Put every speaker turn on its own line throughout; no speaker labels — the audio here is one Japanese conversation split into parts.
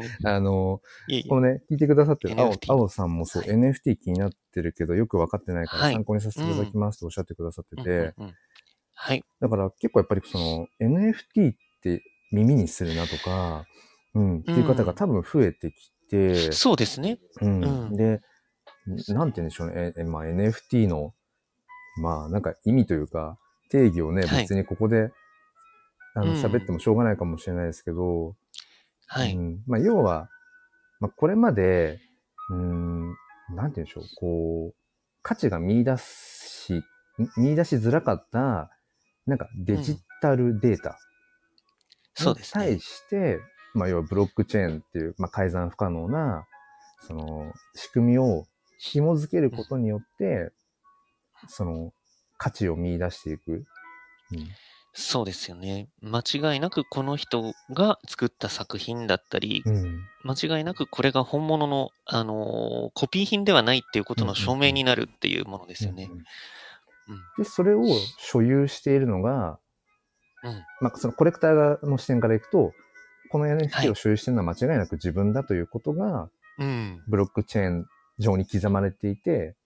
あの、このね、聞いてくださってる青青さんもそう、
はい。
NFT 気になってるけど、よく分かってないから
はい。
参考にさせていただきますとおっしゃってくださってて、
うんうんうん。はい。
だから結構やっぱりその NFT って耳にするなとか、うん、っていう方が多分増えてきて、
そうですね。
うん。
うん。
で、なんて言うんでしょうね、ええまあ、NFT の、まあなんか意味というか、定義をね、
はい。
別にここで、あの、
うん。
喋ってもしょうがないかもしれないですけど、
はい。
うん、まあ要は、まあこれまで、うん、なんて言うんでしょう、こう、価値が見出し、ん見出しづらかった、なんかデジタルデータに
そうですね
対。して、まあ要はブロックチェーンっていう、まあ改ざん不可能な、その仕組みを紐づけることによって、その価値を見出していく。
そうですよね。間違いなくこの人が作った作品だったり、
うん。うん。
間違いなくこれが本物の、あのーコピー品ではないっていうことの証明になるっていうものですよね。
で、それを所有しているのが、
うん。
まあ、そのコレクターの視点からいくと、この
は
NFT
い
を所有しているのは間違いなく自分だということが、
うん。
ブロックチェーン上に刻まれていて、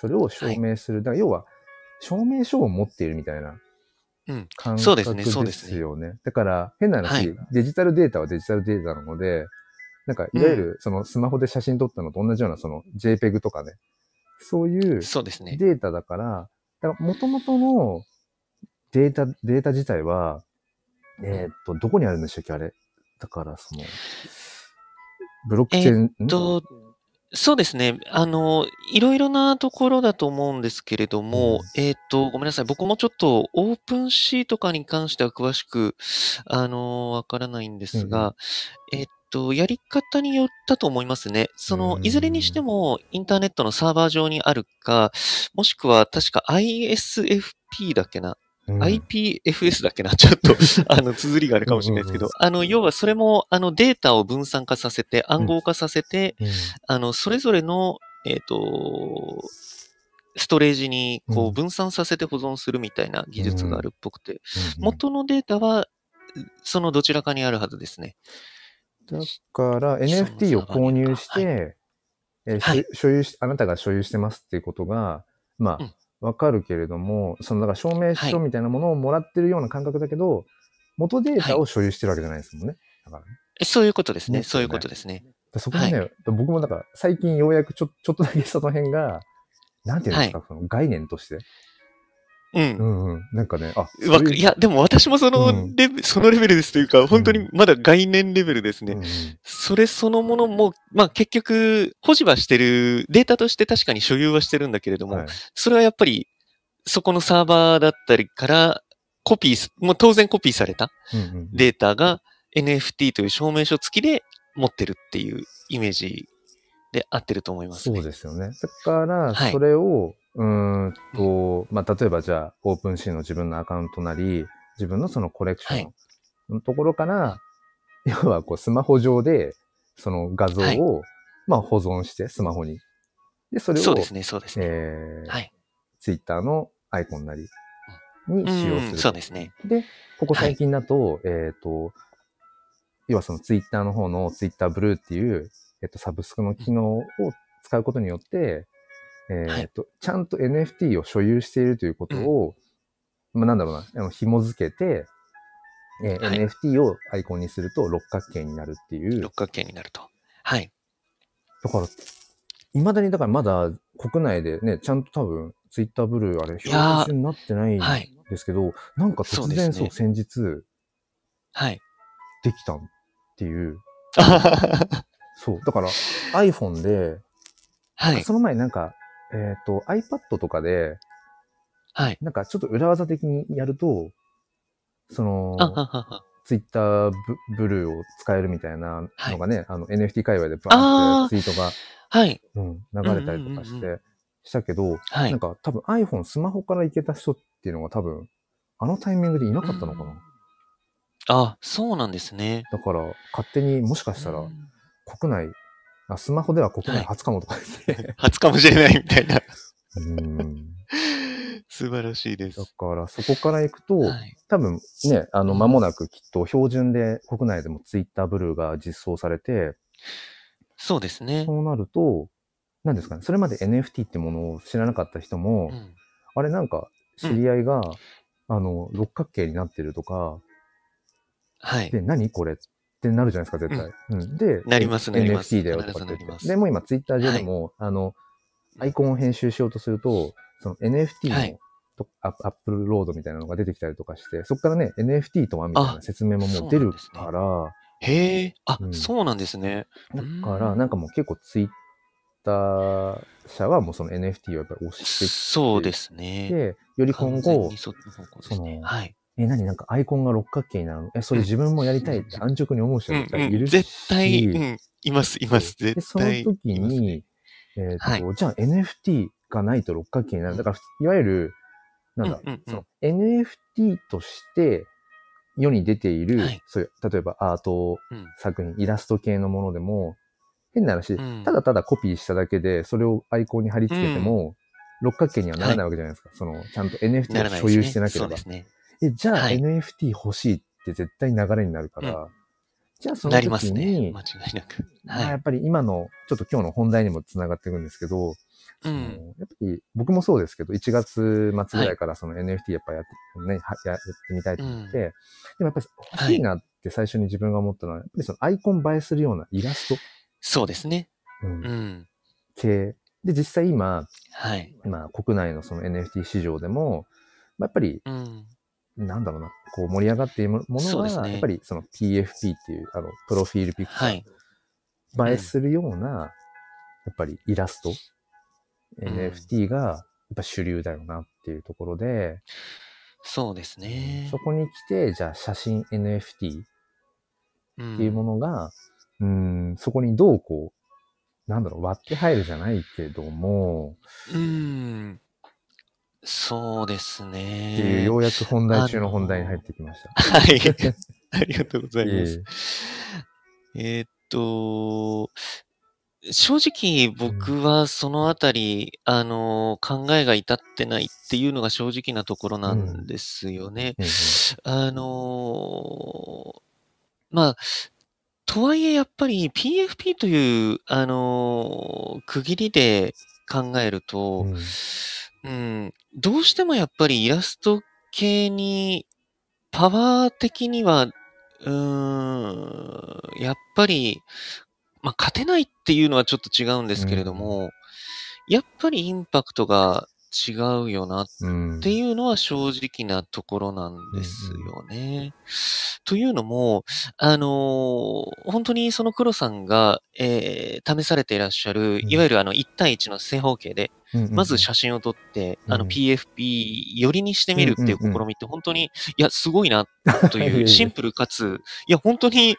それを証明する。だから要は、証明書を持っているみたいな
うん。
感
そうです
覚です
ねそうですね
よね。だから、変な話、
はい
デジタルデータはデジタルデータなので、なんか、いわゆる、そのスマホで写真撮ったのと同じような、その JPEG とかね、そういう
そうですね。
データだから、だから元々のデータ、データ自体は、えーっと、どこにあるんでしたっけ、あれ。だから、その、ブロックチェーン、ん？
と、そうですね。あの、いろいろなところだと思うんですけれども、えっ、と、ごめんなさい。僕もちょっとオープンシーとかに関しては詳しく、あの、わからないんですが、えっと、やり方によったと思いますね。その
う、ん
いずれにしても、インターネットのサーバー上にあるか、もしくは確か ISFP だっけな、
うん、
IPFS だっけな、ちょっと、あの、綴りがあるかもしれないですけ
うんうん
ど、あの、要はそれも、あの、データを分散化させて、暗号化させて、
うん。
あの、それぞれの、えっ、と、ストレージに、こ
うん。
う、分散させて保存するみたいな技術があるっぽくて、
うん
元のデータは、そのどちらかにあるはずですね。
だから、NFT を購入して、えー
はい。
所所有し、あなたが所有してますっていうことが、ま
うん。
あ、わかるけれども、その、だから証明書みたいなものをもらってるような感覚だけど、元データを所有してるわけじゃないですもんね。だから
そういうことですね。そういうことですね。
だそこがね、
は
僕もだから、最近ようやくちょちょっとだけその辺が、なんていうんですか、その概念として。
う。
うんんうん。なんかね、あ、
わいや、でも私もその
うん
レベ、そのレベルですというか、本当にまだ概念レベルですね。
うんうん
それそのものも、まあ結局、保持はしてる、データとして確かに所有はしてるんだけれども、
はい
それはやっぱり、そこのサーバーだったりから、コピーす、もう当然コピーされた
うんうん
データが NFT という証明書付きで持ってるっていうイメージで合ってると思います
そう
ね。
ですよね。だから、
はい
それを、うーんと、まあ、例えばじゃあ、オープンシーの自分のアカウントなり、自分のそのコレクションのところから、要はこう、スマホ上で、その画像を、
はい
まあ、保存して、スマホに。で、それを、
そうですね、そうですね。
えー
はい。
ツイッターのアイコンなりに使用す
うん、
る。
そうですね。
で、ここ最近だと、えっ、と、要はそのツイッターの方のツイッターブルーっていう、えっ、と、サブスクの機能を使うことによって、えっ、と、ちゃんと NFT を所有しているということを、まあ、なんだろうな、あの紐付けて、えー
はい
NFT をアイコンにすると六角形になるっていう。
六角形になると。はい。
だから、未だに、だからまだ国内でね、ちゃんと多分、ツイッターブルーあれ、表示になってないん
はい
ですけど、なんか突然そう、
ね
先日、
はい。
できたっていう。そう。だから iPhone で、
はい。
その前なんか、えっ、と iPad とかで、
はい。
なんかちょっと裏技的にやると、その、
あははは。
Twitter ブブルーを使えるみたいなのがね、あの NFT 界隈でバーンってツイートが、
はい。
うん、流れたりとかし
うんうん
て、したけど、
はい
なん。か多分 iPhone スマホからいけた人っていうのが多分、あのタイミングでいなかったのかな。
うんあ、そうなんですね。
だから、勝手にもしかしたら
うん
国内、あスマホでは国内
はい
初かもとか言って、
初かもしれないみたいな。
うん
素晴らしいで
だ
す。
から、そこから行くと、
はい。
多分ね、あの、
うん
間もなくきっと標準で国内でもツイッターブルーが実装されて、
そうですね。
そうなると、何ですかね、それまで NFT ってものを知らなかった人も、
うん
あれなんか知り合いが、あの、六角形になってるとか、
はい。
で、何これってなるじゃないですか、絶対。うん。で、
なりますなります
NFT だよと
必
かって言って。で、もう今ツイッター上でも、あの、アイコンを編集しようとすると、その NFT の、
はい
とアップロードみたいなのが出てきたりとかして、そこからね、NFT とはみたいな説明ももう出るから、
へえ、あ、
うん
そうなんですね。
だから、なんかもう結構ツイッター社はもうその NFT をやっぱり押して
そうですね。
きて、より今後
そね
そ。の
はい。
え、何？なんかアイコンが六角形になるの？え、それ自分もやりたいって安直に思う人
うんうん、
がいるし、
絶対、うん、います、います、
で、
絶
その
対。
時
いますね。
に、えっ、と、
はい。
じゃあ NFT がないと六角形になる。だから、いわゆる、なんだ、
うんうんうん。
その NFT として世に出ている、
はい。
そういう、例えばアート
うん。
作品、イラスト系のものでも、変な話、
うん。
ただただコピーしただけで、それをアイコンに貼り付けても、六角形にはならないわけじゃないですか。その、ちゃんと NFT。を所有してなければ。
そうですね。
え、じゃあ
はい
NFT 欲しいって絶対流れになるから、じゃあその
なります
時
ね。
に、
間違いなく。
まあ、や
は
っぱり今の、ちょっと今日の本題にもつながっていくんですけど、
い。う
その
ん。
やっぱり僕もそうですけど、1月末ぐらいからその NFT やっぱやって、ね、はやってみたいと思って、でもやっぱり欲しいなって最初に自分が思ったのは、やっぱりそのアイコン映えするようなイラスト、
そうですね。
うん
うん。
系。で、実際今、
はい。
まあ国内のその NFT 市場でも、まあやっぱり、
うん。
なんだろうな、こう盛り上がっているものは、
そうですね
やっぱりその PFP っていう、あの、プロフィールピクチャー、
はい。
映えするような、やっぱりイラスト、NFT がやっぱ主流だよなっていうところで、
そうですね
そ。こに来て、じゃあ写真 NFT
っ
っていうものが、うん、そこにどうこう、なんだろう、割って入るじゃないけども、
うん。そうです
って
ね。
いう、ようやく本題中の本題に入ってきました。
はい。ありがとうございま
いえい
す。えーっと、正直僕はそのあたり、あの、考えが至ってないっていうのが正直なところなんですよね。
え
あの、まあ、とはいえやっぱり PFP という、あの、区切りで考える
え
と、
うん
うん、どうしてもやっぱりイラスト系に、パワー的には、うーん、やっぱり、まあ、勝てないっていうのはちょっと違うんですけれども、やっぱりインパクトが違うよなっ
うん。
ていうのは正直なところなんですよね。というのも、あのー本当にその黒さんが、えー試されていらっしゃる、
うん。
いわゆるあの1対1の正方形で、
うんうん
まず写真を撮って、あの
うん
PFP 寄りにしてみるっていう試みって本当に、いや、すごいなと
い
う シンプルかつ、いや、本当に、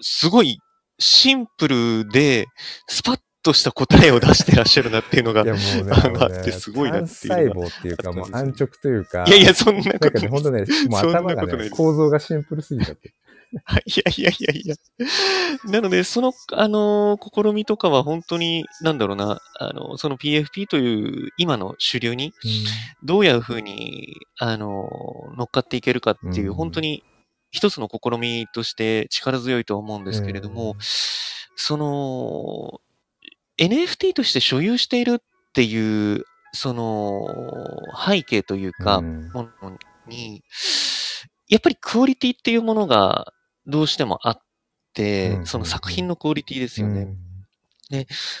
すごいシンプルで、スパッとした答えを出してらっしゃるなっていうのが、あってすごいなっていう
細胞っていうか、もう安直というか、
いやいや、そんなことない
ほんとね、もう
そんな
頭がね、
ことないです。
構造がシンプルすぎちゃって。
いやいやいやいや。なので、その、あの試みとかは本当に、なんだろうな、あの、その PFP という今の主流に、どういうふうに、あの乗っかっていけるかっていう、
うん。
本当に一つの試みとして力強いと思うんですけれども、
うん。
その、NFT として所有しているっていう、その、背景というか、
うん。
ものに、やっぱりクオリティっていうものがどうしてもあって、
うん
その作品のクオリティですよね。
うん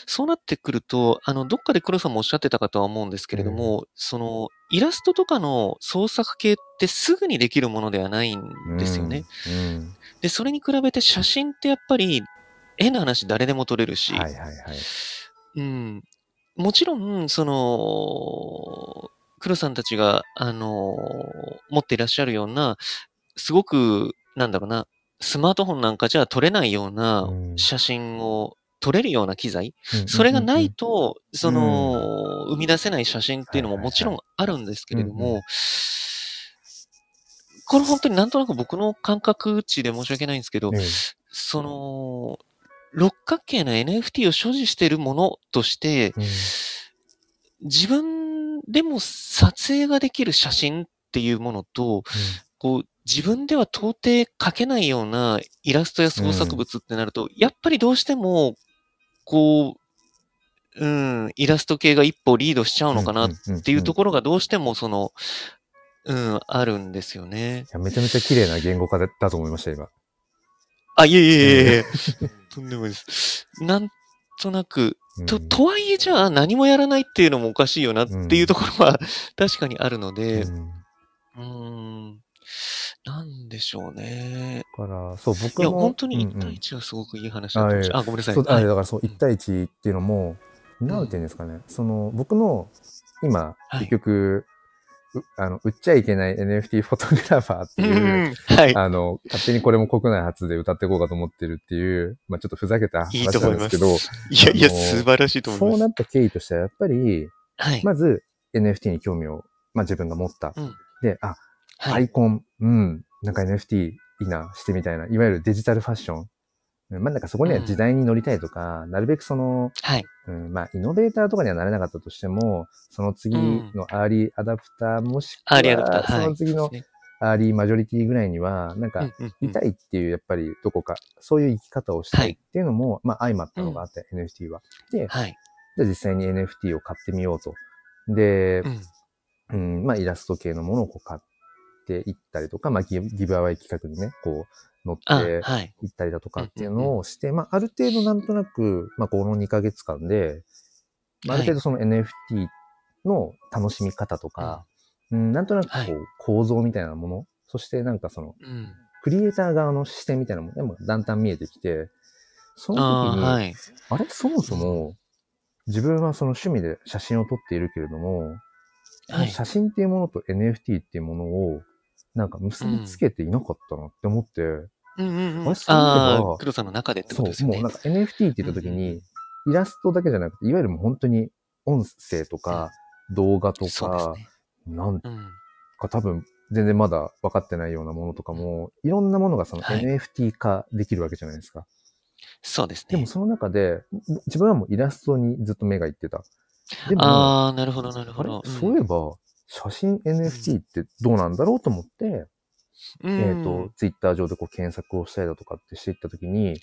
そうなってくると、あの、どっかで黒さんもおっしゃってたかとは思うんですけれども、その、イラストとかの創作系ってすぐにできるものではないんですよね。。
うん
で、それに比べて写真ってやっぱり、変な話誰でも撮れるし、
はいはいはい。
うん。もちろん、その、黒さんたちが、あの、持っていらっしゃるような、すごく、なんだろうな、スマートフォンなんかじゃ撮れないような
うん。
写真を撮れるような機材、
うん
それがない、と、その、生み出せない写真っていうのももちろんあるんですけれども、これ本当になんとなく僕の感覚値で申し訳ないんですけど、
ええ。
その、六角形の NFT を所持しているものとして、
うん。
自分でも撮影ができる写真っていうものと、こう、自分では到底描けないようなイラストや創作物ってなると、やっぱりどうしても、こう、うん、イラスト系が一歩リードしちゃうのかなっていうところがどうしてもその、うん、あるんですよね。
いやめちゃめちゃ綺麗な言語化だだと思いました、今。
あ、いえいえいえいえ、とんでもないです。なんとなく、と、とはいえじゃあ何もやらないっていうのもおかしいよなっていうところは確かにあるので、うん、うんなんでしょうね。
だから、そう、僕も。
いや、本当に1対1はすごくいい話だと思いました。あ、ごめんなさい。そう、
あ、だからそう、1対1っていうのも、なんていうんですかね、その、僕の、今、結局、あの、売っちゃいけない NFT フォトグラファーっていう、はい、あの、勝手にこれも国内初で歌っていこうかと思ってるっていう、まあちょっとふざけた話なんですけど、いい
いやいや、素晴らしいと思い
ます。そうなった経緯としては、やっぱり、はい、まず NFT に興味を、まあ自分が持った。うん、で、あ、アイコン、うん、なんか NFT いいな、してみたいな、いわゆるデジタルファッション。まあなんかそこには時代に乗りたいとか、うん、なるべくその、はい。うん、まあイノベーターとかにはなれなかったとしても、その次のアーリーアダプターもしくは、その次のアーリーマジョリティぐらいには、なんか、いたいっていう、やっぱりどこか、そういう生き方をしたいっていうのも、はい、まあ相まったのがあって、うん、NFT は。で、はい。じゃあ実際に NFT を買ってみようと。で、うん、うん、まあイラスト系のものをこう買っていったりとか、まあギブアワイ企画にね、こう、乗って行ったりだとかっていうのをして、まあ、ある程度なんとなく、まあ、この2ヶ月間で、まあ、ある程度その NFT の楽しみ方とか、うん、なんとなくこう、構造みたいなもの、そしてなんかその、クリエイター側の視点みたいなものもだんだん見えてきて、その時に、あ,、れ？そもそも、自分はその趣味で写真を撮っているけれども、写真っていうものと NFT っていうものを、なんか結びつけていなかったなって思って、
うんうんうん。あれ、そう黒さんの中でってことですよ
ね。そう、もうなんか NFT って言った時に、イラストだけじゃなくて、いわゆるもう本当に音声とか動画とか、なんか多分全然まだ分かってないようなものとかも、いろんなものがその NFT 化できるわけじゃないですか。
そうですね。
でもその中で、自分はもうイラストにずっと目がいってた。
でも、ああ、なるほど、なるほど。
そういえば、写真 NFT ってどうなんだろうと思って、うん、えっ、ー、と、ツイッター上でこう検索をしたりだとかってしていったときに、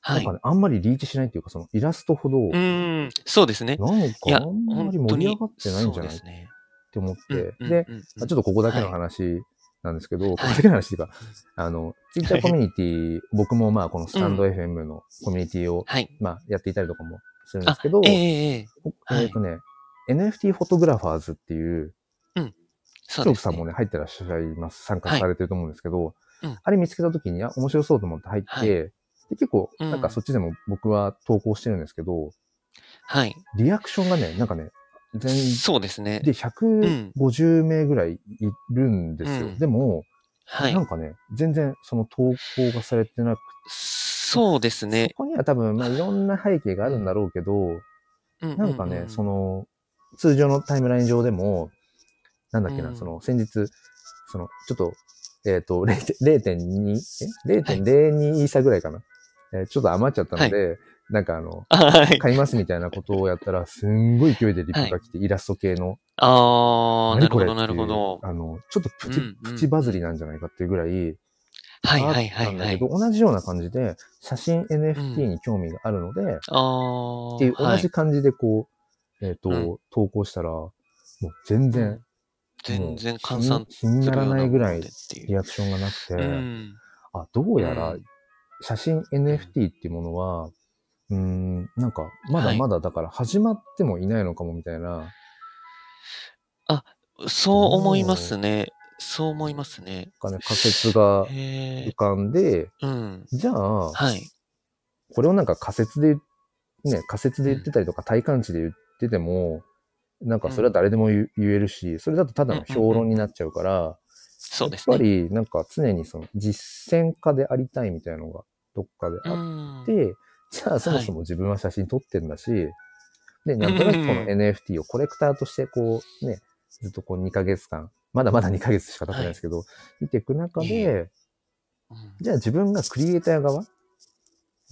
はい。なんかね、あんまりリーチしないっていうか、そのイラストほど、う
ん、そうですね。
なんかあんまり盛り上がってないんじゃないって思って、で、ちょっとここだけの話なんですけど、はい、ここだけの話っていうか、あの、ツイッターコミュニティ、僕もまあこのスタンド FM のコミュニティを、はい、まあやっていたりとかもするんですけど、えー、えー、えっとね、NFT フォトグラファーズっていう、そうです、ね。さんもね、入ってらっしゃいます。参加されてると思うんですけど、はい、あれ見つけたときに、あ、面白そうと思って入って、はい、で結構、なんかそっちでも僕は投稿してるんですけど、はい。リアクションがね、なんかね、
全そうですね。
で、150名ぐらいいるんですよ。うん、でも、はい。なんかね、全然その投稿がされてなくて。
そうですね。
そこには多分、まあいろんな背景があるんだろうけど、なんかね、その、通常のタイムライン上でも、なんだっけな、うん、その、先日、その、ちょっと、えっ、ー、と、0.2、え ?0.02 イーサぐらいかな？えー、ちょっと余っちゃったので、はい、なんかあの、はい、買いますみたいなことをやったら、すんごい勢いでリップが来て、はい、イラスト系の。
ああ、なるほど、なるほど。
あの、ちょっとプチ、プチバズりなんじゃないかっていうぐらい、
はいはいはい、はい。
同じような感じで、写真 NFT に興味があるので、うん、あっていう同じ感じでこう、えっ、ー、と、うん、投稿したら、もう全然、
全然換算
気にならないぐらいリアクションがなくて、うん、あ、どうやら写真 NFT っていうものは、うん、なんか、まだまだだから始まってもいないのかもみたいな。はい、
あ、そう思いますね。そう思いますね。
かね、仮説が浮かんで、うん、じゃあ、はい、これをなんか仮説で、ね、仮説で言ってたりとか体感値で言ってても、なんかそれは誰でも言えるし、それだとただの評論になっちゃうから、
そうです
ね。やっぱりなんか常にその実践家でありたいみたいなのがどっかであって、じゃあそもそも自分は写真撮ってんだし、で、なんとなくこの NFT をコレクターとしてこうね、ずっとこう2ヶ月間、まだまだ2ヶ月しか経ってないですけど、見ていく中で、じゃあ自分がクリエイター側、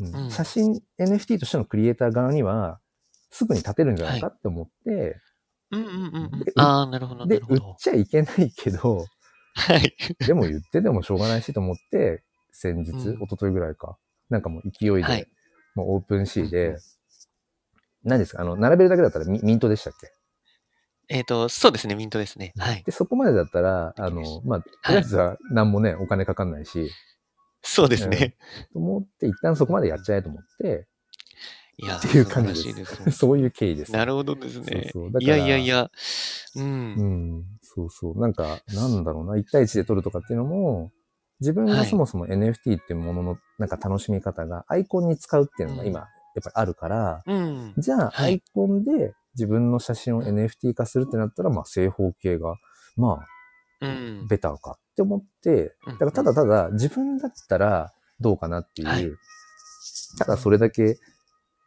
うん、写真 NFT としてのクリエイター側には、すぐに立てるんじゃないかって思って、
うんうんうんうん
で。
ああ、なるほど、な
で、売っ
るほど。
ちゃいけないけど、
はい。
でも言ってでもしょうがないしと思って、先日、
うん
一昨日ぐらいか、なんかもう勢いで、
はい
もうオープンシーで、何ですか？あの、並べるだけだったらミミントでしたっけ？
えっ、と、そうですね、ミントですね。はい。
で、そこまでだったら、あの、まあ、とりあえずは何もね、お金かかんないし、
そうですね。
と思って、一旦そこまでやっちゃえと思って、
いや、
っていう感じ
素晴らしい
で。
ですす。
そういう経緯です。
なるほどですね。
そうそう
いやいやいや、うん。
うん、そうそう。なんか、なんだろうな、1対1で撮るとかっていうのも、自分が
はい
そもそも NFT っていうものの、なんか楽しみ方が、アイコンに使うっていうのが
うん
今、やっぱりあるから、
うん。
じゃあ、
はい
アイコンで自分の写真を NFT 化するってなったら、まあ、正方形が、まあ、
うん。
ベターかって思って、
うん
だからただただ自分だったらどうかなっていう、
はい
ただそれだけ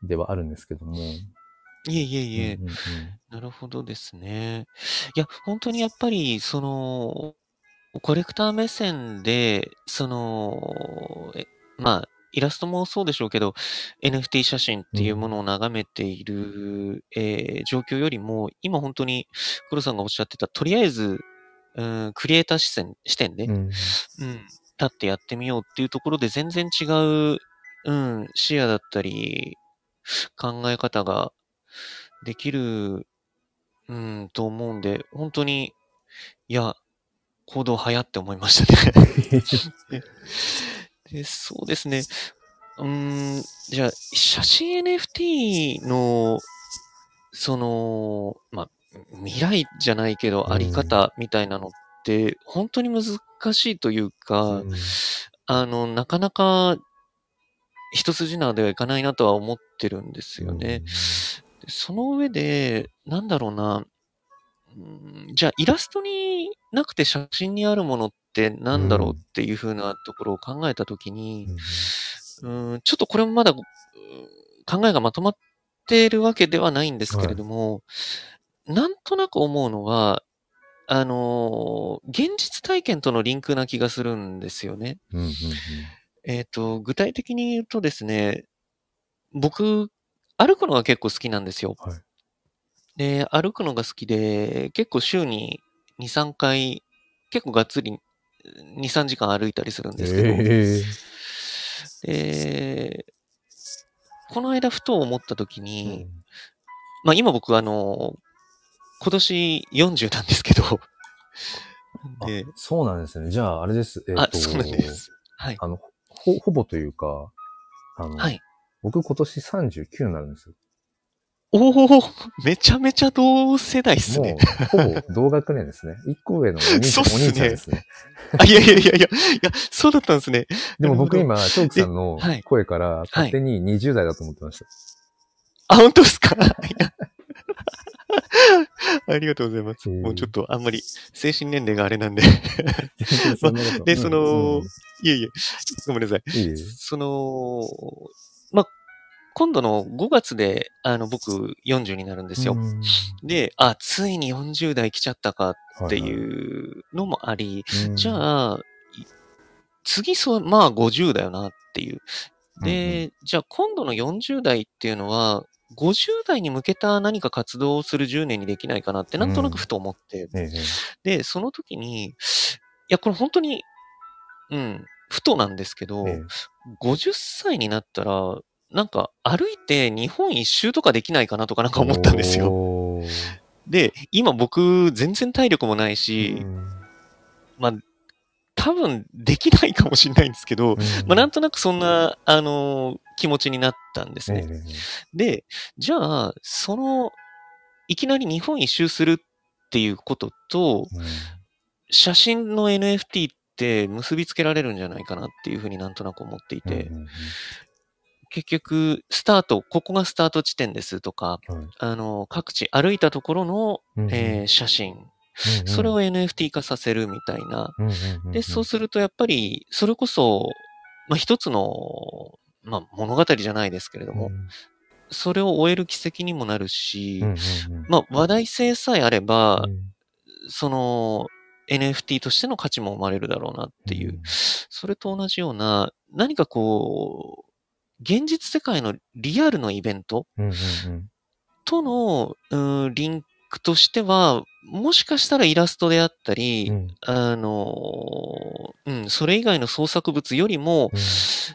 ではあるんですけども。
いえいえいえ、
うんうんうん
なるほどですね。いや、本当にやっぱり、その、コレクター目線で、その、えまあ、イラストもそうでしょうけど、NFT 写真っていうものを眺めている、えー状況よりも、今本当に黒さんがおっしゃってた、とりあえず、うん、クリエイター視線視点で、
うん
うん、立ってやってみようっていうところで全然違う、うん、視野だったり、考え方ができる、うん、と思うんで、本当に、いや、行動早って思いましたね。でそうですね。うーん、じゃあ、写真 NFT の、その、まあ、未来じゃないけど、
うん
あり方みたいなのって、本当に難しいというか、
うん
あの、なかなか一筋縄ではいかないなとは思ってるんですよね。でその上で、なんだろうな、うんじゃあイラストになくて写真にあるものってなんだろうっていう風なところを考えたときに、うん、ちょっとこれもまだうん考えがまとまっているわけではないんですけれども、なんとなく思うのは、あのー現実体験とのリンクな気がするんですよね。
うんうんうん
えっ、と、具体的に言うとですね、僕、歩くのが結構好きなんですよ。
はい
で、歩くのが好きで、結構週に2、3回、結構がっつり2、3時間歩いたりするんですけど、
え
で、この間ふと思った時
え
に、まあ今僕あの、今年40なんですけど、で、
そうなんですね。じゃあ、あれです。えっ、
あ、
と、
そうなんです。はい。
あの、ほ、ほぼというか、あの、
はい。
僕今年39になるんですよ。
おおめちゃめちゃ同世代っす
も
ね。
う、ほぼ同学年ですね。一個上のお兄ちゃん、
そうっすね
お兄ちゃんですね。
あ、いやいやいやいや、いや、そうだったんですね。
でも僕今、チョークさんの声から勝手に20代だと思ってました。
あ、本当ですか？いや ありがとうございます。
うん
もうちょっとあんまり精神年齢があれなんで。
全然そんなこと
で、その、いえいえ、ごめんなさい。
いいえ
その、ま、今度の5月で、あの、僕40になるんですよ。
うん
で、あ、ついに40代来ちゃったかって
はい
いうのもあり、
うん
じゃあ、い次そう、まあ50だよなっていう。で、じゃあ今度の40代っていうのは、50代に向けた何か活動をする10年にできないかなってなんとなくふと思って、
ええ。
で、その時に、いや、これ本当に、うん、ふとなんですけど、
ええ。
50歳になったら、なんか歩いて日本一周とかできないかなとかなんか思ったんですよ。で、今僕全然体力もないし、
うん。
まあ、多分できないかもしれないんですけど、まあ、なんとなくそんな、あのー気持ちになったんですね。
ええ
で、じゃあ、その、いきなり日本一周するっていうことと、
うん
写真の NFT って結びつけられるんじゃないかなっていうふうになんとなく思っていて、
うんうん
結局、スタート、ここがスタート地点ですとか、あの、各地歩いたところの、
うん。
えー写真、
うん
それを NFT 化させるみたいな。で、そうするとやっぱり、それこそ、まあ、一つの、まあ、物語じゃないですけれども、それを終える軌跡にもなるし、まあ、話題性さえあれば、
うん。
その、NFT としての価値も生まれるだろうなっていう、それと同じような、何かこう、現実世界のリアルのイベントとの、うんリンクとしては、もしかしたらイラストであったり、
うん。
あの、うん、それ以外の創作物よりも、
うん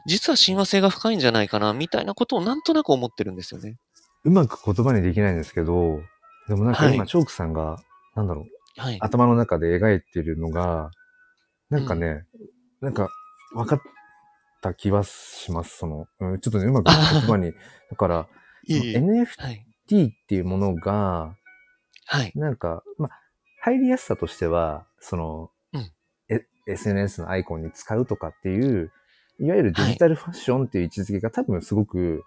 実は親和性が深いんじゃないかな、みたいなことをなんとなく思ってるんですよね。
うまく言葉にできないんですけど、でもなんか今、
はい
チョークさんが、なんだろう、
はい。
頭の中で描いてるのが、なんかね、なんか分かった気はします。その、うん、ちょっとね、うまく言葉に。だから、NFT
はい。
っていうものが、
はい。
なんか、まあ、入りやすさとしては、その、
うん
え SNS のアイコンに使うとかっていう、いわゆるデジタルファッションっていう位置づけが多分すごく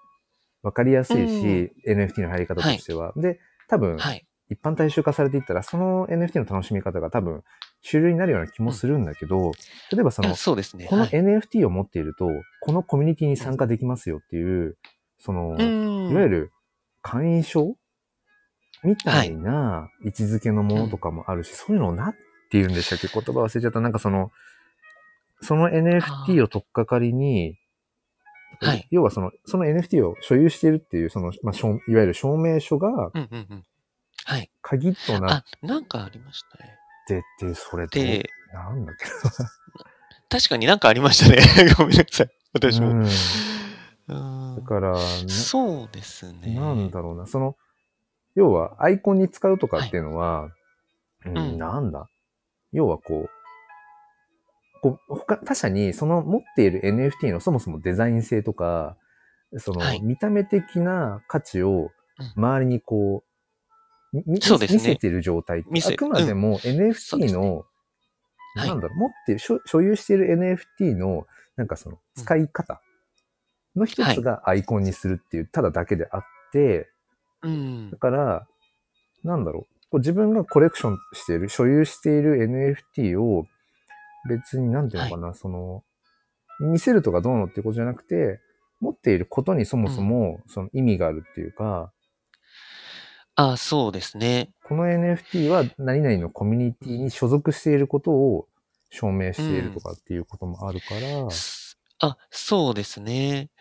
わかりやすいし、NFT の入り方としては。で、多分、
はい。
一般大衆化されていったら、その NFT の楽しみ方が多分主流になるような気もするんだけど、例えばその
あ、そうですね。
この
はい
NFT を持っていると、このコミュニティに参加できますよっていう、その、
うん
いわゆる会員証みたいな位置づけのものとかもあるし、そういうのを何て言うんでしたっけ言葉忘れちゃった。なんかその、その NFT を取っかかりに、
はい
要はその、その NFT を所有しているっていう、その、まあ、証いわゆる証明書が
うんうんうん。はい。
鍵となっ
あ、なんかありましたね。
てって、それと、
で、
なんだっけ
確かになんかありましたね。ごめんなさい。私も。
うん。
うん
だから、な
そうですね。
なんだろうな、その、要はアイコンに使うとかっていうのは、うん
うん。
なんだ？要はこう、こう他、他者にその持っている NFT のそもそもデザイン性とか、その
はい。
見た目的な価値を周りにこう、み
そうですね。
見せてる状態あくまでも NFT の、
はい。
なんだろう、持ってる、所所有している NFT の、なんかその使い方の一つがアイコンにするっていう、ただだけであって、
うん
だ。から、なんだろう。こう自分がコレクションしている、所有している NFT を別になんていうのかな、その、見せるとかどうのっていうことじゃなくて、持っていることにそもそもその意味があるっていうか、
あ、そうですね。
この NFT は何々のコミュニティに所属していることを証明しているとかっていうこともあるから、
すあ、そうですね。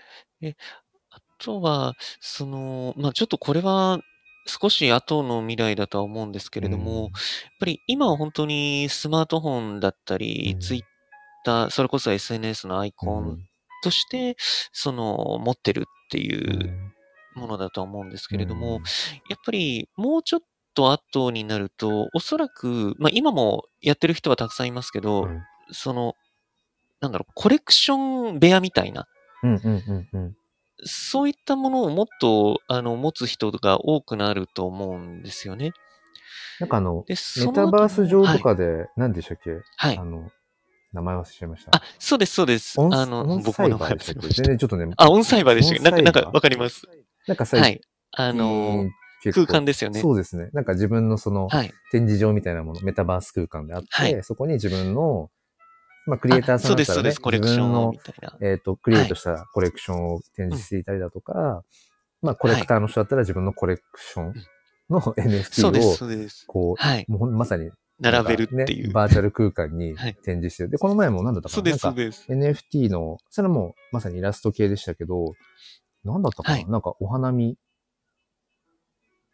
え、あとは、その、まあ、ちょっとこれは少し後の未来だとは思うんですけれども、
うん
やっぱり今は本当にスマートフォンだったり、
うん
ツイッター、それこそ SNS のアイコンとして、その、持ってるっていうものだとは思うんですけれども、やっぱりもうちょっと後になると、おそらく、まあ今もやってる人はたくさんいますけど、
うん。
その、なんだろう、コレクション部屋みたいな、
うんうんうんうん
そういったものをもっと、あの、持つ人が多くなると思うんですよね。
なんかあの、メ
の
タバース上と
はい。
かで、何でしたっけ？
はい
あ。の、名前忘れちゃいました。
あ、そうです、そうです。あの、僕も名前忘れました。
け全然ちょっとね、
あ、オンサイバーでしたっけ？なんか、なんかわかります。
なんか最近
はい。あの、空間ですよね。
そうですね。なんか自分のその
はい。
展示場みたいなもの、メタバース空間であって、
はい
そこに自分の、まあクリエイターさん
そうです、
だったらね
そうです。コレクションを、みたいな。
えっ、と、クリエイトしたコレクションを展示していたりだとか、まあコレクターの人だったら自分のコレクションの
そう
NFT
です、
を、
そうです。
こ
はい。
う、もうまさに、
並べるっていう。
ねバーチャル空間に
はい
展示してる。で、この前も何だったかな？
そうです、そうんです。
NFT の、それはもうまさにイラスト系でしたけど、何だったかな、
はい
なんかお花見、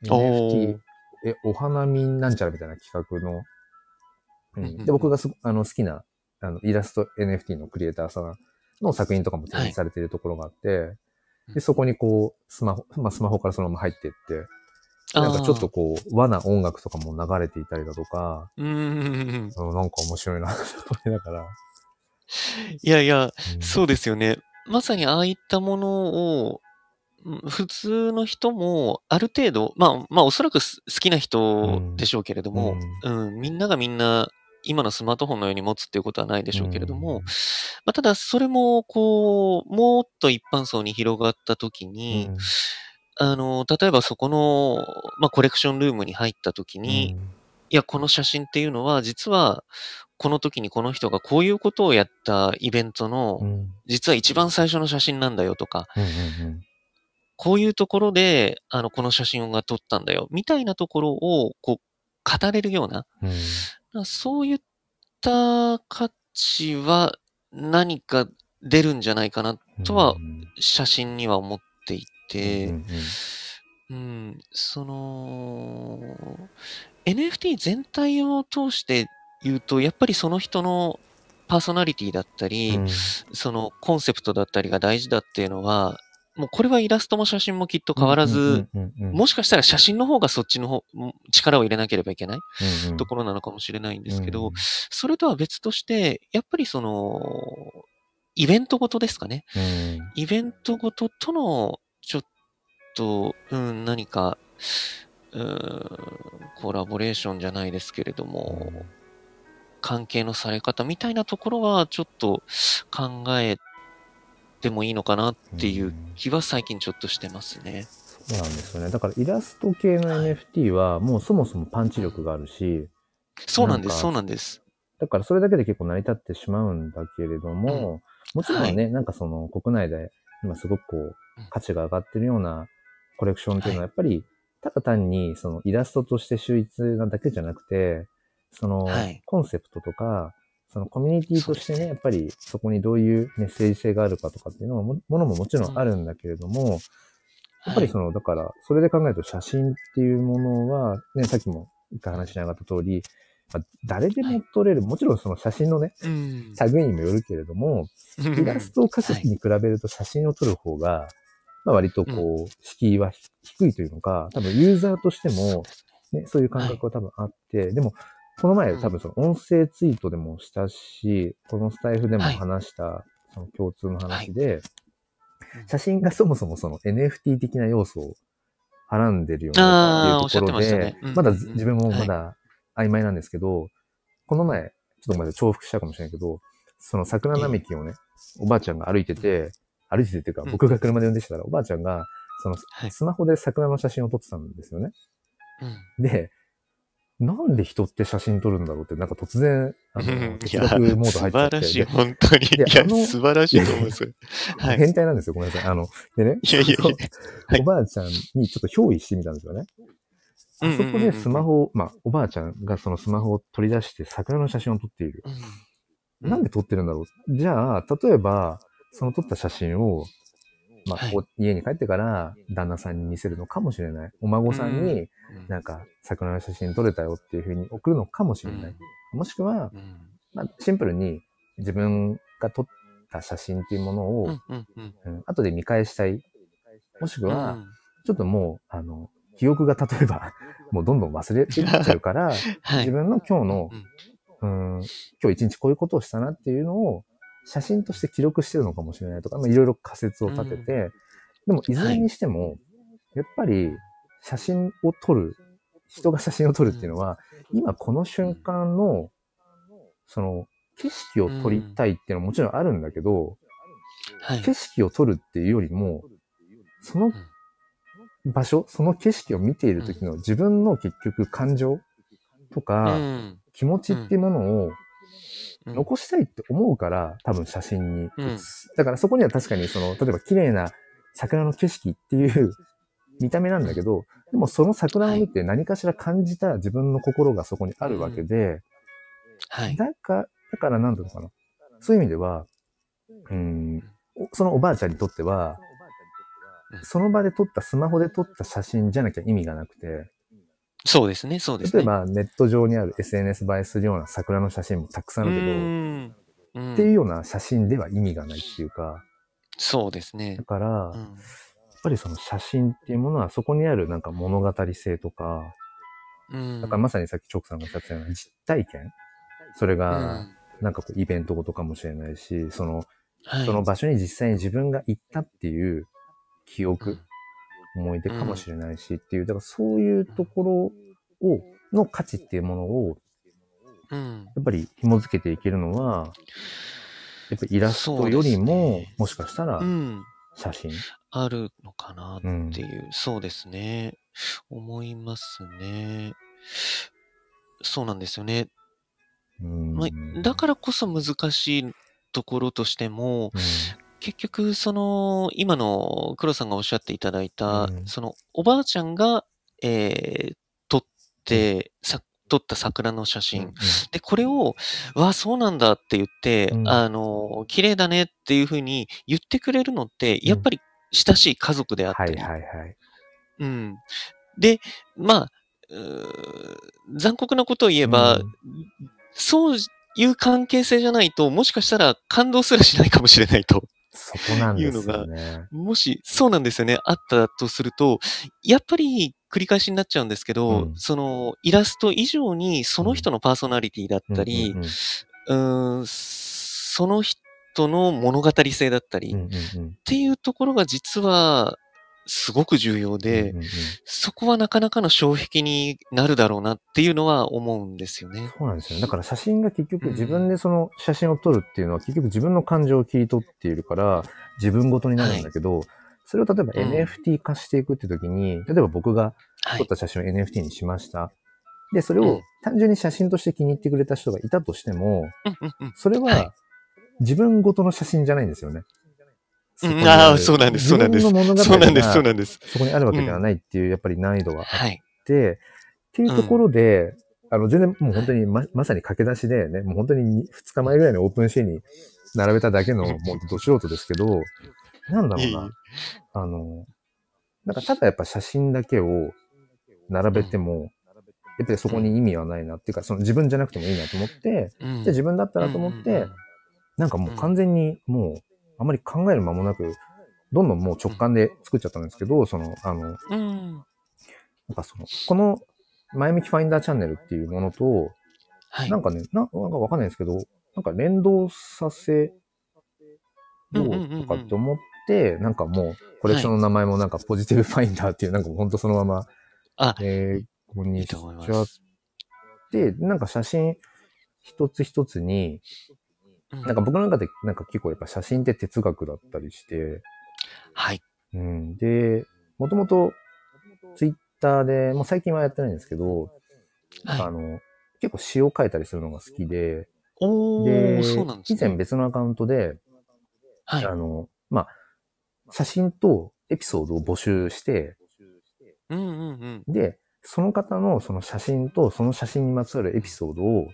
お
NFT
ー、
え、お花見なんちゃらみたいな企画の、う
ん、
で、僕がすあの好きなあのイラスト NFT のクリエイターさんの作品とかも展示されているところがあって、で、そこにこう、スマホ、まあスマホからそのまま入っていって、なんかちょっとこう、和な音楽とかも流れていたりだとか。
うーん。
なんか面白いなと思いながら。
いやいや、
うん
そうですよね。まさにああいったものを、うん普通の人もある程度、まあ、まあおそらくす好きな人でしょうけれども、うん、みんながみんな今のスマートフォンのように持つっていうことはないでしょうけれども、
うん。
まあ、ただそれもこう、もっと一般層に広がった時に、
うん。
あの、例えばそこの、まあコレクションルームに入った時に、いや、この写真っていうのは、実は、この時にこの人がこういうことをやったイベントの
う、ん。
実は一番最初の写真なんだよとか、こういうところで、あの、この写真が撮ったんだよ、みたいなところを、こう、語れるような、
うん
そういった価値は何か出るんじゃないかなとは
うん。
写真には思っていて、
うんうん
うん、その、NFT 全体を通して言うと、やっぱりその人のパーソナリティだったり、
うん。
そのコンセプトだったりが大事だっていうのは、もうこれはイラストも写真もきっと変わらず、、もしかしたら写真の方がそっちの方、も力を入れなければいけない？ところなのかもしれないんですけど、
うん
それとは別として、やっぱりその、イベントごとですかね。
うん。
イベントごととの、ちょっと、うん、何か、うん、コラボレーションじゃないですけれども、関係のされ方みたいなところは、ちょっと考えてもいいのかなっていう気は最近ちょっとしてますね。
そうなんですよね。だからイラスト系の NFT はもうそもそもパンチ力があるし、
そうなんです、そうなんです。
だからそれだけで結構成り立ってしまうんだけれども、もちろんね、なんかその国内で今すごくこう
うん
価値が上がってるようなコレクションっていうのは
は
やっぱりただ単にそのイラストとして秀逸なだけじゃなくて、その
はい。
コンセプトとか、そのコミュニティとしてね、やっぱりそこにどういうメッセージ性があるかとかっていうのはもものももちろんあるんだけれども、やっぱりその、だから、それで考えると写真っていうものは、ね、さっきも一回話しながった通り、まあ誰でも撮れる、もちろんその写真のね、
うん。
類にもよるけれども、イラストを描くに比べると写真を撮る方が、まあ割とこう、敷居は低いというのか、多分ユーザーとしても、ね、そういう感覚は多分あって、でも、この前
うん。
多分その音声ツイートでもしたし、このスタイフでも
はい。
話した、その共通の話で、
うん。
写真がそもそもその NFT 的な要素をはらんでるよね
あー
っていうところで、
おっしゃってましたね。うん
まだ
うん
自分もまだ曖昧なんですけど、この前、ちょっとごめんなさい、重複したかもしれないけど、その桜並木をね、おばあちゃんが歩いてて、歩いててっていうか、
うん。
僕が車で運転してたら、おばあちゃんが、その
はい。
スマホで桜の写真を撮ってたんですよね。
うん。
で、なんで人って写真撮るんだろうって、なんか突然、あ
うん
の、
いや、
哲学モード入って。
素晴らしい、
で
本当に。いや素晴らしいと思うんですよ。はい。
変態なんですよ、ごめんなさい。あの、でね、
いやいや
おばあちゃんにちょっと憑依してみたんですよね。あそこでスマホを、まあ、おばあちゃんがそのスマホを取り出して桜の写真を撮っている。
うん
なんで撮ってるんだろうじゃあ、例えば、その撮った写真を、まあ、
はい。
お家に帰ってから旦那さんに見せるのかもしれない。お孫さんに、
うん。
なんか、桜の写真撮れたよっていうふうに送るのかもしれない。もしくは、
うん。
まあ、シンプルに自分が撮った写真っていうものを、後で見返したい。もしくは、
うん。
ちょっともう、あの、記憶が例えば、もうどんどん忘れていっちゃうから、
はい。
自分の今日の
うん、
うん、今日一日こういうことをしたなっていうのを、写真として記録してるのかもしれないとか、まあ、いろいろ仮説を立てて、でも、いずれにしても、やっぱり、写真を撮る、人が写真を撮るっていうのは、今この瞬間の、その、景色を撮りたいっていうのはもちろんあるんだけど、
はい。
景色を撮るっていうよりも、その場所、その景色を見ている時の自分の結局感情と
う
か
ん。
気持ちっていうものを
うん
残したいって思うから多分写真に
うん
写す。だからそこには確かにその、例えば綺麗な桜の景色っていう 見た目なんだけど、でもその桜を見て何かしら感じた自分の心がそこにあるわけで、
はい。
だから、だからなんていうのかな。そういう意味では、うん、おそのおばあちゃんにとっては
う、ん
その場で撮った、スマホで撮った写真じゃなきゃ意味がなくて、
そうですね、そうですね。
例えばネット上にある SNS 映えするような桜の写真もたくさんあるけど、っていうような写真では意味がないっていうか、
そうですね。
だ。から、
うん。
やっぱりその写真っていうものはそこにあるなんか物語性とか、
うん。
だからまさにさっきチョークさんがおっしゃってたような実体験。それ
う
が、
ん
なんかこうイベントごとかもしれないし、その、
はい
その場所に実際に自分が行ったっていう記
う
憶
ん、
思い出かもしれないしっていう、だからそういうところを、の価値っていうものを、
うん
やっぱり紐づけていけるのは、やっぱりイラストよりも、
ね
もしかしたら
うん
写真。
あるのかな
うん
っていう、そうですね。思いますね。そうなんですよね。
うん
まあ、だからこそ難しいところとしても、
うん
結局、その、今の黒さんがおっしゃっていただいた、
うん
その、おばあちゃんが、えー撮って、さ、撮った桜の写真。
うん
で、これを、わあ、そうなんだって言って、
うん
あの、綺麗だねっていうふうに言ってくれるのって、やっぱり親しい家族であったり、
はいはいはい。
うん。で、まあ、うー残酷なことを言えば、
うん
そういう関係性じゃないと、もしかしたら感動すらしないかもしれないと。
そこなんですよね。
もし、そうなんですよね。あったとすると、やっぱり繰り返しになっちゃうんですけど、
うん
そのイラスト以上にその人のパーソナリティだったり、
うん
その人の物語性だったり、っていうところが実はすごく重要で、
うんうんうん
そこはなかなかの障壁になるだろうなっていうのは思うんですよね。
そうなんですよね。だから写真が結局
うん
自分でその写真を撮るっていうのは結局自分の感情を切り取っているから自分ごとになるんだけど、それを例えば
うん
NFT 化していくって時に、例えば僕が
はい。
撮った写真を NFT にしました。で、それを
うん
単純に写真として気に入ってくれた人がいたとしても、
うんうんうん
それ
はい
は自分ごとの写真じゃないんですよね。
うん
にある
ああ、そうなんです、そうなんです。そうなんです、そう
が
なんです。
そこにあるわけではないっていう、やっぱり難易度があっ
はい。
て、っていうところで、あの、全然もう本当にま、まさに駆け出しでね、もう本当に2日前ぐらいにオープンシーに並べただけの、もうど素人ですけど、なんだろうな。あの、なんかただやっぱ写真だけを並べても、やっぱりそこに意味はないなっていうか、その自分じゃなくてもいいなと思って、
うん
じゃあ自分だったらと思って
うんうんうん、
なんかもう完全にもう、あまり考える間もなく、どんどんもう直感で作っちゃったんですけど、その、あの、
うん。
なんかその、この、前向きファインダーチャンネルっていうものと、
はい。
なんかね、ななんかわかんないですけど、なんか連動させようとかって思って、なんかもう、コレクションの名前もなんかポジティブファインダーっていう、なんかもうほんとそのまま、
あ、
英語にしちゃっ。て、なんか写真一つ一つに、
うん
なんか僕の中でなんか結構やっぱ写真って哲学だったりして、
はい。
うん。で、もともとツイッターで、もう最近はやってないんですけど、あ
はい。
の、結構詩を書いたりするのが好きで、
お
で、
ー、そうなんです
以
ね。
前別のアカウントで、
はい。
あの、まあ、写真とエピソードを募集して、
うんうんうん。
で、その方のその写真とその写真にまつわるエピソードを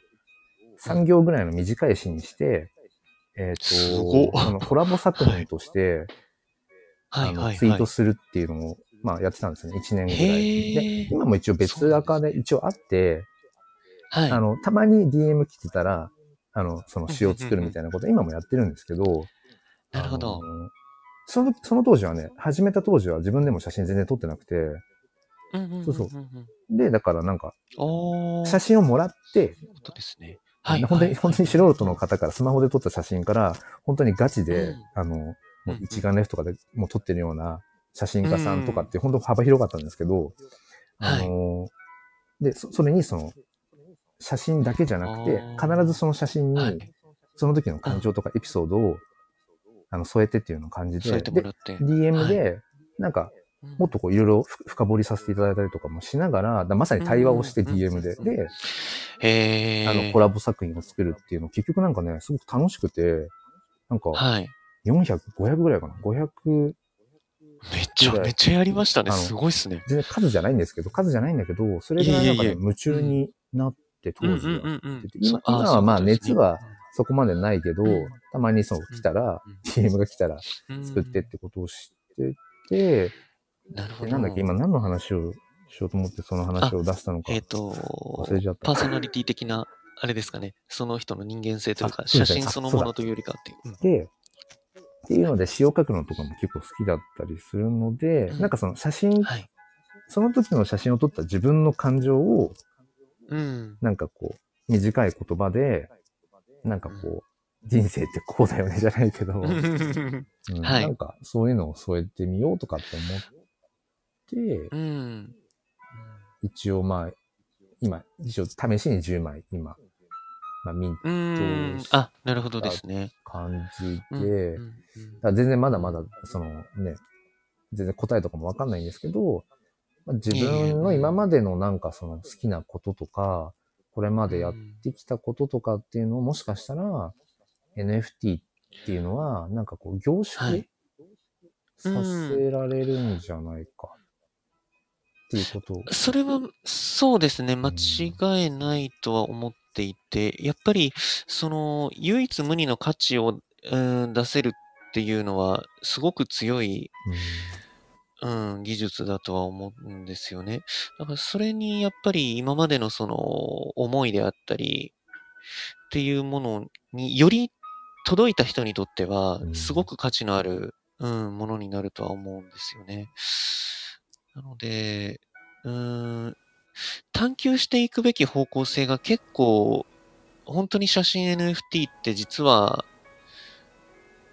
3行ぐらいの短い詩にして、えっ、
すごっ
と、そのコラボ作品として、
はい
あの
はいはい
ツイート。するっていうのを、まあやってたんですね。1年ぐらい。で、今も一応別アカで一応あって、
はい。
あの、たまに DM 来てたら、あの、その詩を作るみたいなこと、今もやってるんですけど、
なるほど
その、その当時はね、始めた当時は自分でも写真全然撮ってなくて、
うんうんうんうん
そうそうで、だからなんか。写真をもらって、
そうですね。はい。
本当に、
はい。
本当に素人の方からスマホで撮った写真から、本当にガチで、
うん。
あの、も
う
うん一眼レフとかでもう撮ってるような写真家さんとかって本当幅広かったんですけど、あの、で、そそれにその、写真だけじゃなくて必ずその写真
はい。
に、その時の感情とかエピソードを、あの、添えてっていうのを感じ
ても
で。DM で、なんか、もっとこういろいろふ深掘りさせていただいたりとかもしながら、だまさに対話をして
うん
DM で、で、
へー。
あの、コラボ作品を作るっていうの、結局なんかね、すごく楽しくて、なんか、
はい。
400、500ぐらいかな？500、
めちゃめちゃやりましたね。すごいっすね。
全然数じゃないんですけど、数じゃないんだけど、それぐらいなんかね、夢中になって当時は。今今はまあ熱はそこまでないけど、
うん
たまにそう来たら、DM が来たら作ってってことをしてて、
なるほど。
でなんだっけ、今何の話をしようと思ってその話を出したのか。
えっ、と
忘れちゃった
パーソナリティ的な、あれですかね。その人の人間性というか、写真そのものというよりかっていう。うん
で、っていうので詩を書くのとかも結構好きだったりするので、
うん
なんかその写真、
はい。
その時の写真を撮った自分の感情を、
うん。
なんかこう、短い言葉で、なんかこう、人生ってこうだよねじゃないけど、うん
はい
なんかそういうのを添えてみようとかって思って、
うん。
一応まあ、今、一応試しに10枚、今、まあ、見
うん
どうし。
あ、なるほどですね。
感じ
うん
で、
うんうん
だから全然まだまだ、そのね、全然答えとかもわかんないんですけど、まあ、自分の今までのなんかその好きなこととか、これまでやってきたこととかっていうのをもしかしたら NFT っていうのはなんかこう凝
は
縮
い
させられるんじゃないかっていうことを。
それは、そうですね。間違いないとは思っていて、やっぱり、その、唯一無二の価値を、うん出せるっていうのは、すごく強い、うん、技術だとは思うんですよね。だからそれにやっぱり今までのその思いであったりっていうものにより届いた人にとっては
うん
すごく価値のある、うん、ものになるとは思うんですよね。なので、うーん、探求していくべき方向性が結構、本当に写真 NFT って実は、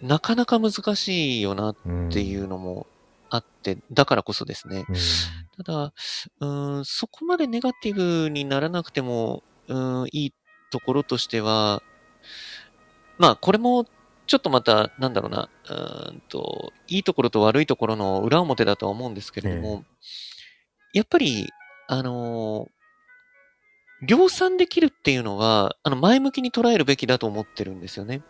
なかなか難しいよな
うん
っていうのもあって、だからこそですね。
うん
ただ、うーん、そこまでネガティブにならなくても、うーん、いいところとしては、まあ、これも、ちょっとまた、なんだろうな、うーんと、いいところと悪いところの裏表だとは思うんですけれども、やっぱり、あのー量産できるっていうのは、あの、前向きに捉えるべきだと思ってるんですよね。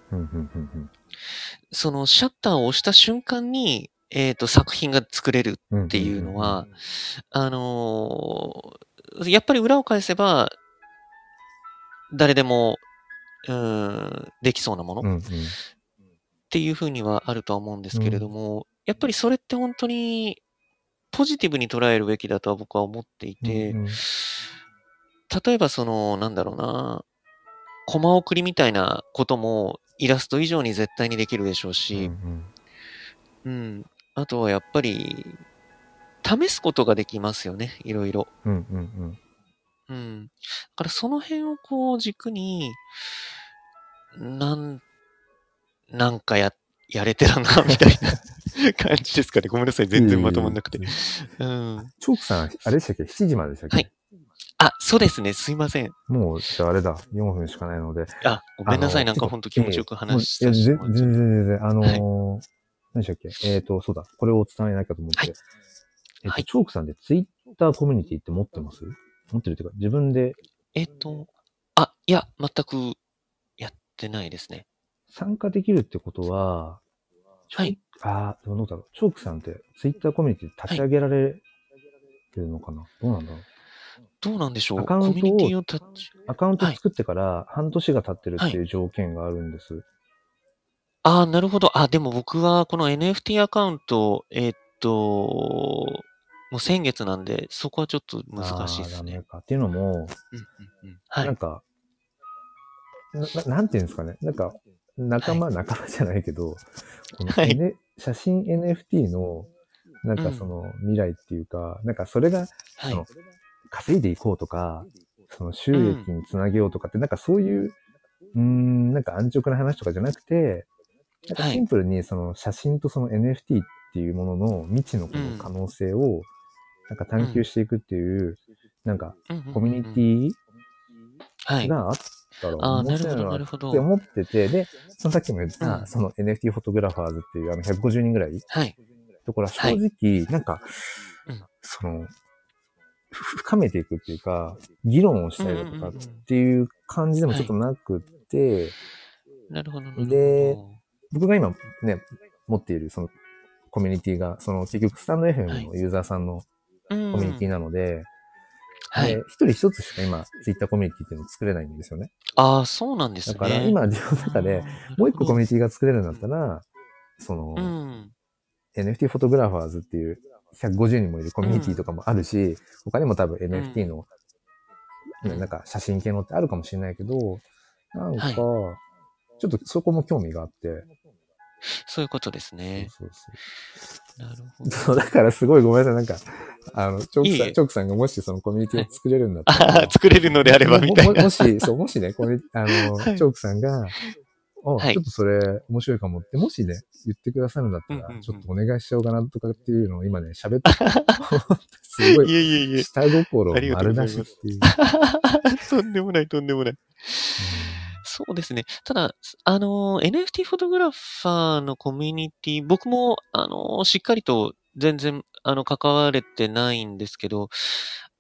その、シャッターを押した瞬間に、えっ、と、作品が作れる
うん
っていうのは、あのーやっぱり裏を返せば、誰でも、うーん、できそうなもの。っ
うんうん
ていうふうにはあるとは思うんですけれども、やっぱりそれって本当にポジティブに捉えるべきだとは僕は思っていて、
うんうん
例えばその、なんだろうな、コマ送りみたいなこともイラスト以上に絶対にできるでしょう
うん
し、
うん
うん。あとはやっぱり、試すことができますよね、いろいろ。
うんうん
うん。だからその辺をこう軸に、なん、なんかや、やれてるな、みたいな感じですかね。ごめんなさい。全然まとまんなくて。うん。
チョークさん、あれでしたっけ ?7 時まででしたっけ？
はいあ、そうですね。すいません。
もう、じゃああれだ。4分しかないので。
あ、ごめんなさい。なんかほんと気持ちよく話して
全然全然、あのー何でしたっけ？えっ、と、そうだ。これを伝えないかと思って。
はい
えっ、と、
はい
チョークさんでツイッターコミュニティって持ってます？持ってるっていうか、自分で？
えっと、あ、いや、全くやってないですね。
参加できるってことは、
はい。
ああ、でもどうだろう。チョークさんってツイッターコミュニティ立ち上げられてるのかな、どうなんだろう？
どうなんでしょう？
アカウントを。アカウント作ってから半年が経ってるっていう条件があるんです。
ああ、なるほど。あ、でも僕はこの NFT アカウント、えーっと、もう先月なんで、そこはちょっと難しいですね。
っていうのも、
うんうんうんは
なん
い。
かなな、なんていうんですかね。なんか、仲間、仲間じゃないけど、この、
はい。
写真 NFT の、なんかその未来っていうか、なんかそれが
はい。
その。稼いでいこうとか、その収益につなげようとかって、なんかそういう、うーん、なんか安直な話とかじゃなくて、なんか
はい。
シンプルにその写真とその NFT っていうものの未知のこの可能性を、なんか探求していくっていう、なんかコミュニテ
ィ。
があったら
ああ、な
面
るほど、
な
るほど
て。思ってて、で、そのさっきも言った、
うん
その NFT フォトグラファーズっていうあの150人ぐらい
はい。
ところは正直、なんか、
うん
その、ふ深めていくっていうか、議論をしたりだとかっていう感じでもちょっとなくって、
なるほど。
で僕が今ね、持っているそのコミュニティが、その結局スタンド FM のユーザーさんの
うん、
コミュニティなので、
はい
で。一人一つしか今、ツイッターコミュニティっていうのを作れないんですよね。
ああ、そうなんですね。
だから今自分の中で、もう一個コミュニティが作れるんだったら、その、
うん。
NFT フォトグラファーズっていう150人もいるコミュニティとかもあるし、他にも多分 NFT の、
うん
ねなんか写真系のってあるかもしれないけど、なんか、
はい
ちょっとそこも興味があって、
そういうことですね。
そうそう
なるほど。
そう。だからすごいごめんなさい。なんか、あの、チョークさん、
いえいえ
チョークさんがもしそのコミュニティを作れるんだったら、
ああ、作れるのであれば、みたいな。
もし、そう、もしね、これ、あの、
はい
チョークさんが、お、
はい
ちょっとそれ面白いかもって、もしね、言ってくださるんだったら、
うんうんうん
ちょっとお願いしちゃおうかなとかっていうのを今ね、喋って、すごい、
いえいえいえ。
下心丸出しっていう。
とんでもない、とんでもない。そうですね。ただ、あの、NFT フォトグラファーのコミュニティ、僕も、あの、しっかりと全然、あの、関われてないんですけど、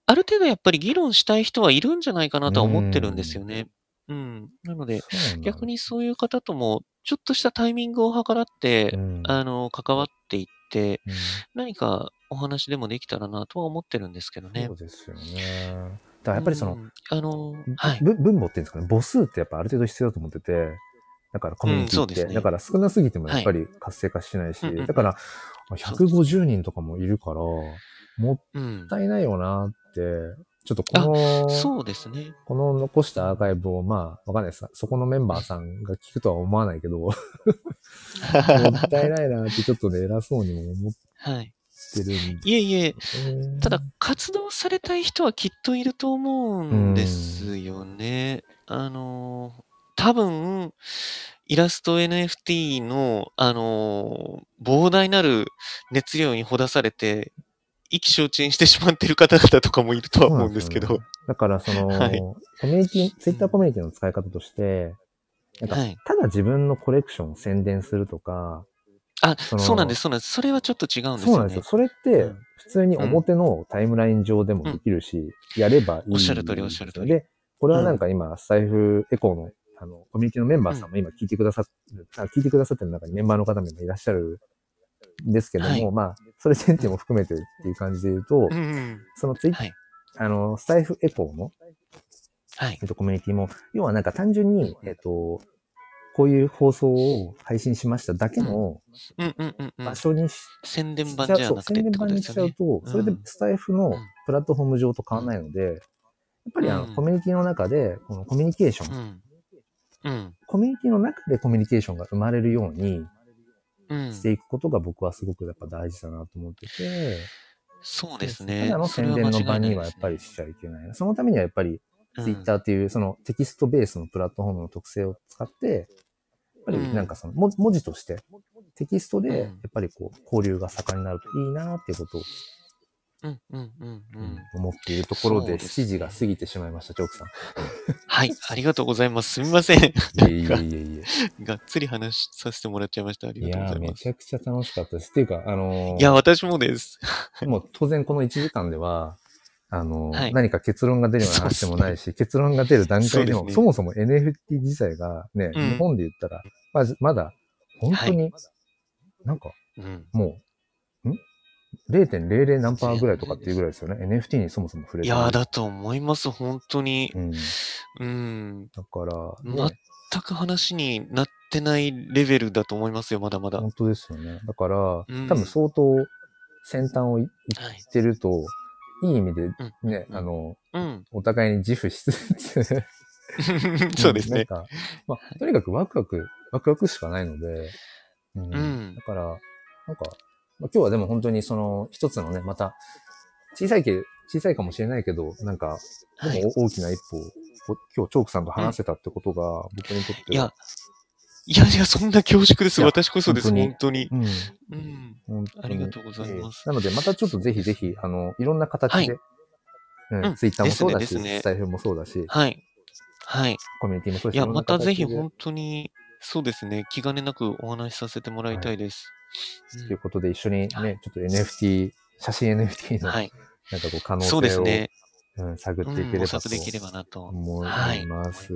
ある程度やっぱり議論したい人はいるんじゃないかなとは思ってるんですよね。うん。なので、逆にそういう方とも、ちょっとしたタイミングを計らって、
うん
あの、関わっていって、
うん
何かお話でもできたらなとは思ってるんですけどね
そう。ですよね。だからやっぱりその、
うん、あの、はい。
ぶ分母っていうんですかね、母数ってやっぱある程度必要だと思ってて、だからコミュニティって、
うんね
だから少なすぎてもやっぱり活性化しないし、
うんうんうん
だから150人とかもいるから、も
うん
っ。たいないよなって、ちょっとこの、
そうですね。
この残したアーカイブを、まあ、わかんないです。そこのメンバーさんが聞くとは思わないけど、もったいないなってちょっとね、偉そうにも思っ
はい。
てるん
いえいえ、
で、
ただ、活動されたい人はきっといると思うんですよね。あの、多分、イラスト NFT の、あの、膨大なる熱量にほだされて、意気消沈してしまっている方々とかもいるとは思うんですけど。
だから、その、
はい
コミュニティ、ツイッターコミュニティの使い方として、なんか、
はい。
ただ自分のコレクションを宣伝するとか、
あ、
その
そうなんです、そうなんです。それはちょっと違うんですよね
そうなんですよ。。それって
うん、
普通に表のタイムライン上でもできるし、やればいい、
おっしゃる通りおっしゃる通り
で、これはなんか今、スタイフエコーの、あの、コミュニティのメンバーさんも今聞いてくださってる、あ聞いてくださってる中にメンバーの方も今いらっしゃるんですけども、
はい
まあ、それ前提も含めてっていう感じで言うと、
うんうん。
そのツイッ、
はい。
あの、スタイフエコーの、
はい
えっ。と、コミュニティも、要はなんか単純に、えっと、こういう放送を配信しましただけの場。所にし
宣伝版じゃなくてってこと
宣伝版に。しちゃうと、それでスタイフのプラットフォーム上と変わらないので、やっぱりあの、
うん
コミュニティの中で、このコミュニケーション。コミュニティの中でコミュニケーションが生まれるように
うん。
していくことが僕はすごくやっぱ大事だなと思ってて、
そうですね。
ただの宣伝の場にはやっぱり
そ
しちゃいけない。そのためにはやっぱり、ツイッターっていうそのテキストベースのプラットフォームの特性を使って、ぱりなんかその文文字として、テキストで
うん
やっぱりこう交流が盛んになるといいなっていうことを
うんうんうんうん。
思っているところで
そうですね
7時が過ぎてしまいました、チョークさん。
はい。ありがとうございます。すみません。
いえいえいえい
がっつり話させてもらっちゃいました。あ
え。
りがとうございます。
めちゃくちゃ楽しかったです。っていうか、あのー
いや、私もです。
もう当然この1時間では、あのー
はい
何か結論が出るような話でもないし、結論が出る段階でも、
そね
そもそも NFT 自体がね、
うん
日本で言ったら、まずまだ、本当に、なんか、
うん。
もう、ん ?0.00 何パーぐらいとかっていうぐらいですよね。NFT にそもそも触れてない
いやー、だと思います。本当に。
うん。
うん。
だから、
ま
ね、
全く話になってないレベルだと思いますよ、まだまだ。
本当ですよね。だから、
うん
多分相当先端をい
はい。
ってると、いい意味で
うん。
ね、
うん
あの、
うん。
お互いに自負しつつ
そうですね。
なんか、まあ、とにかくワクワク、ワクワクしかないので、うん
うん
だから、なんか、まあ、今日はでも本当にその一つのね、また、小さいけ、小さいかもしれないけど、なんか、
はい
でも大きな一歩を、こ今日チョークさんと話せたってことが、僕にとっては、
いや、いやいや、そんな恐縮です。私こそです、
本
本当に。
うん、
うん。
本当に
ありがとうございます
えーなので、またちょっとぜひぜひ、あの、いろんな形で、
はい
うん
うん
ツイッターもそうだし、スタイフもそうだし、
はい。はい。
コミュニティもそうだし、
いや、またぜひ本当に、そうですね、気兼ねなくお話しさせてもらいたいです。
ということで一緒にね、
はい
ちょっと NFT、写真 NFT の。なんかこう可能性を、
そうですね。
うん、探って
うん、
いければと
模索できればなと。
思い
はい。
ます。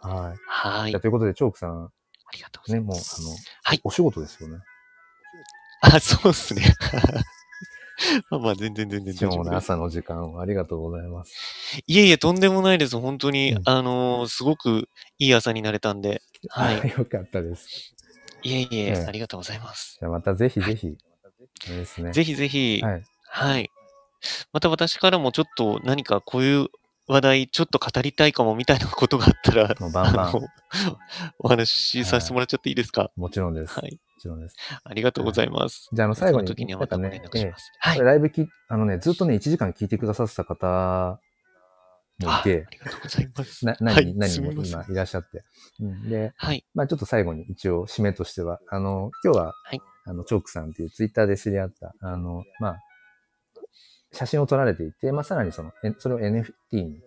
はい。
はい。
ということで、チョークさん、
りがとうござい
ね、
ます。
もう、あの、
はい
お仕事ですよね。
あ、そうですね。まあまあ、全然全然
貴
大丈夫です。
重な朝の時間をありがとうございます。
いえいえ、とんでもないです。本当に、
うん
あのーすごくいい朝になれたんで。はい。
よかったです。
いえいえ、
ええ
ありがとうございます。
じゃあまたぜひぜひ、ですね。
ぜひぜひ、
はい。
はい。また私からもちょっと何かこういう話題ちょっと語りたいかもみたいなことがあったら、
もうバンバン
お話しさせてもらっちゃっていいですか？
もちろんです。
はい。
もちろんです。
ありがとうございます。
じゃあ、あの、最後に、
時にはまた
ね、
絡します。は
こ
い。
れライブき、あのね、ずっとね、1時間聞いてくださってた方もい
ああ
て、
りがとうございます。
な、何、
はい
何人も今いらっしゃって。うん、で、
はい。
まあちょっと最後に一応締めとしては、あの、今日は、
はい
あの、チョークさんっていうツイッターで知り合った、あの、まあ写真を撮られていて、まあさらにその、えそれを NFT に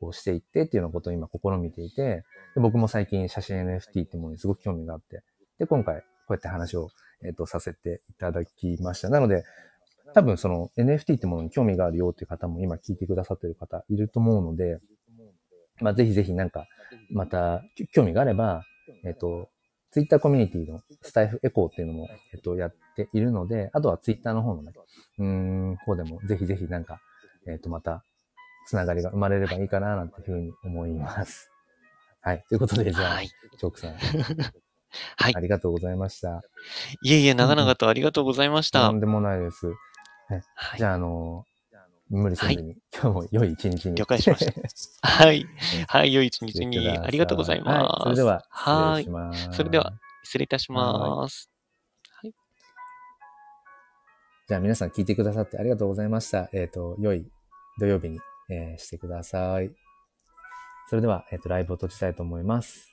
こうしていってっていうようなことを今試みていて、で僕も最近写真 NFT ってものにすごく興味があって、で、今回こうやって話を、えっ、と、させていただきました。なので、多分その NFT ってものに興味があるよっていう方も今聞いてくださってる方いると思うので、まあぜひぜひなんか、また興味があれば、えっ、と、ツイッターコミュニティのスタイフエコーっていうのも、えっ、と、やっているので、あとはツイッターの方のね、うーん、方でもぜひぜひなんか、えっ、と、また、つながりが生まれればいいかな、なんていうふうに思います。はい。ということで、じゃあ、
はい。
チョークさん、
はい
あ。りがとうございました。
いえいえ、長々とありがとうございました。
とんでもないです。
はい
じゃあ、あの、無理せずに、今日も良い一日に。
了解しました はい。
ね
はい、良い一日にありがとうございます。
はい、それでは、
はい
失礼し。ます。
それでは、失礼いたします。
じゃあ皆さん聞いてくださってありがとうございました。えっ、と、良い土曜日に、えーしてください。それでは、えっ、と、ライブを閉じたいと思います。